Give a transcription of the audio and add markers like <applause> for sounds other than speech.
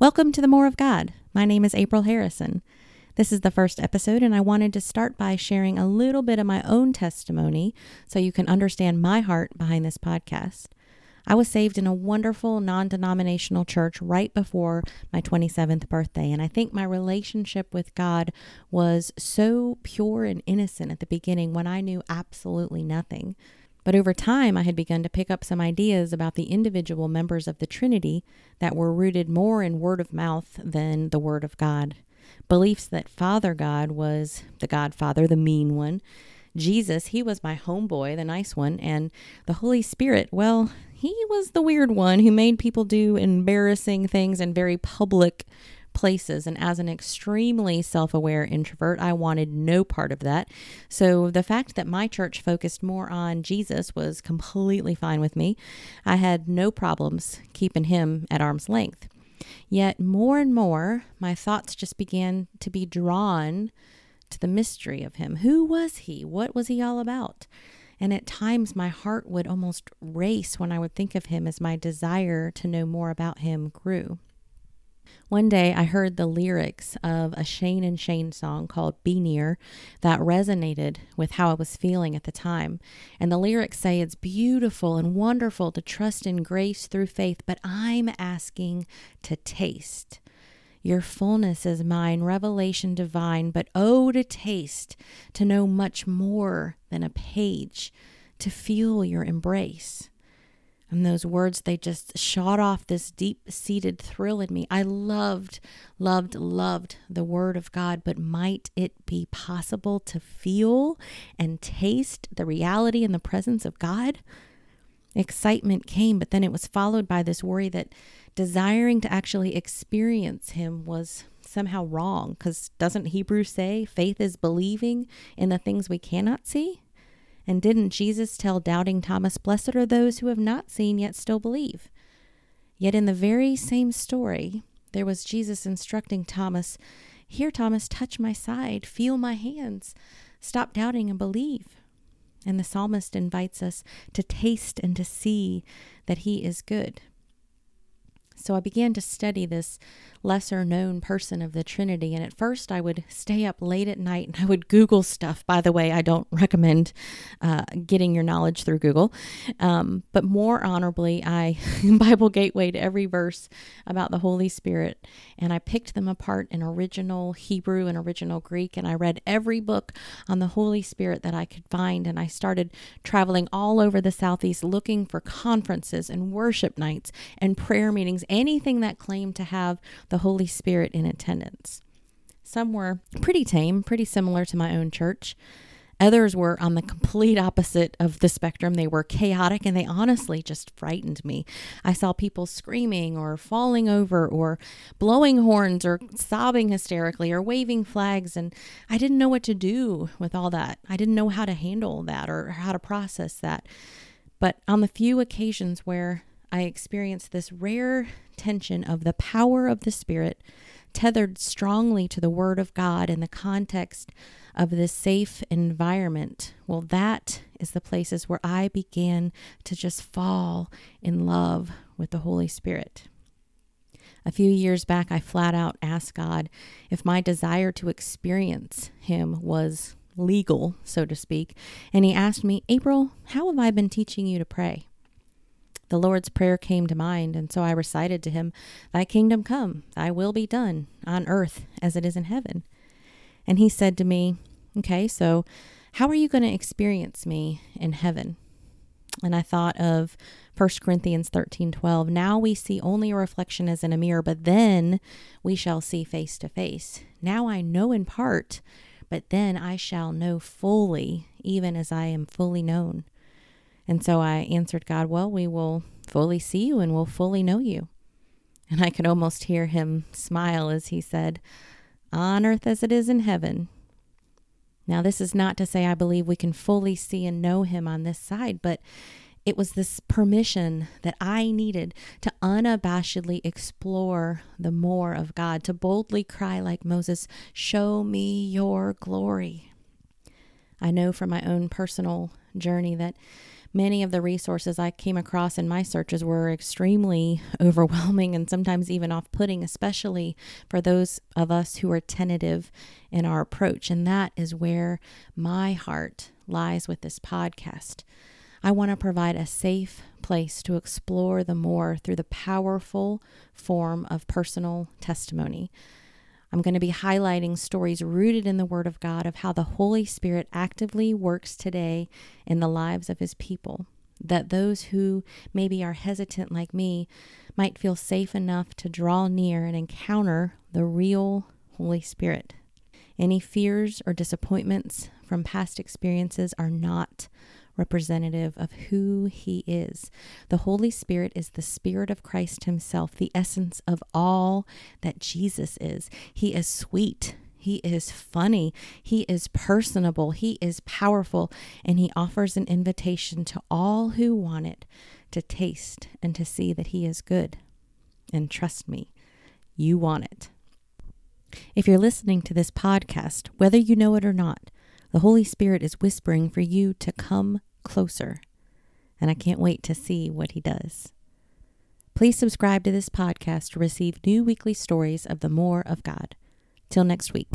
Welcome to the More of God. My name is April Harrison. This is the first episode, and I wanted to start by sharing a little bit of my own testimony so you can understand my heart behind this podcast. I was saved in a wonderful non denominational church right before my 27th birthday, and I think my relationship with God was so pure and innocent at the beginning when I knew absolutely nothing. But over time, I had begun to pick up some ideas about the individual members of the Trinity that were rooted more in word of mouth than the word of God. Beliefs that Father God was the Godfather, the mean one. Jesus, he was my homeboy, the nice one. And the Holy Spirit, well, he was the weird one who made people do embarrassing things in very public places. And as an extremely self aware introvert, I wanted no part of that. So the fact that my church focused more on Jesus was completely fine with me. I had no problems keeping him at arm's length. Yet more and more, my thoughts just began to be drawn to the mystery of him. Who was he? What was he all about? And at times, my heart would almost race when I would think of him as my desire to know more about him grew. One day I heard the lyrics of a Shane and Shane song called Be Near that resonated with how I was feeling at the time. And the lyrics say it's beautiful and wonderful to trust in grace through faith, but I'm asking to taste. Your fullness is mine, revelation divine, but oh, to taste, to know much more than a page, to feel your embrace. And those words, they just shot off this deep seated thrill in me. I loved, loved, loved the Word of God, but might it be possible to feel and taste the reality and the presence of God? Excitement came, but then it was followed by this worry that desiring to actually experience Him was somehow wrong. Because doesn't Hebrews say faith is believing in the things we cannot see? And didn't Jesus tell doubting Thomas, Blessed are those who have not seen yet still believe? Yet in the very same story, there was Jesus instructing Thomas, Here, Thomas, touch my side, feel my hands, stop doubting and believe. And the psalmist invites us to taste and to see that he is good. So I began to study this lesser known person of the Trinity. And at first, I would stay up late at night and I would Google stuff. By the way, I don't recommend uh, getting your knowledge through Google. Um, but more honorably, I <laughs> Bible gatewayed every verse about the Holy Spirit and I picked them apart in original Hebrew and original Greek. And I read every book on the Holy Spirit that I could find. And I started traveling all over the Southeast looking for conferences and worship nights and prayer meetings, anything that claimed to have the Holy Spirit in attendance. Some were pretty tame, pretty similar to my own church. Others were on the complete opposite of the spectrum. They were chaotic and they honestly just frightened me. I saw people screaming or falling over or blowing horns or sobbing hysterically or waving flags, and I didn't know what to do with all that. I didn't know how to handle that or how to process that. But on the few occasions where I experienced this rare tension of the power of the Spirit tethered strongly to the Word of God in the context of this safe environment. Well, that is the places where I began to just fall in love with the Holy Spirit. A few years back, I flat out asked God if my desire to experience Him was legal, so to speak. And He asked me, April, how have I been teaching you to pray? The Lord's Prayer came to mind, and so I recited to him, Thy kingdom come, thy will be done, on earth as it is in heaven. And he said to me, Okay, so how are you going to experience me in heaven? And I thought of 1 Corinthians 13 12. Now we see only a reflection as in a mirror, but then we shall see face to face. Now I know in part, but then I shall know fully, even as I am fully known. And so I answered God, Well, we will fully see you and we'll fully know you. And I could almost hear him smile as he said, On earth as it is in heaven. Now, this is not to say I believe we can fully see and know him on this side, but it was this permission that I needed to unabashedly explore the more of God, to boldly cry like Moses, Show me your glory. I know from my own personal journey that Many of the resources I came across in my searches were extremely <laughs> overwhelming and sometimes even off putting, especially for those of us who are tentative in our approach. And that is where my heart lies with this podcast. I want to provide a safe place to explore the more through the powerful form of personal testimony. I'm going to be highlighting stories rooted in the Word of God of how the Holy Spirit actively works today in the lives of His people. That those who maybe are hesitant like me might feel safe enough to draw near and encounter the real Holy Spirit. Any fears or disappointments from past experiences are not representative of who he is. The Holy Spirit is the Spirit of Christ Himself, the essence of all that Jesus is. He is sweet. He is funny. He is personable. He is powerful. And He offers an invitation to all who want it to taste and to see that He is good. And trust me, you want it. If you're listening to this podcast, whether you know it or not, the Holy Spirit is whispering for you to come closer, and I can't wait to see what he does. Please subscribe to this podcast to receive new weekly stories of the more of God. Till next week.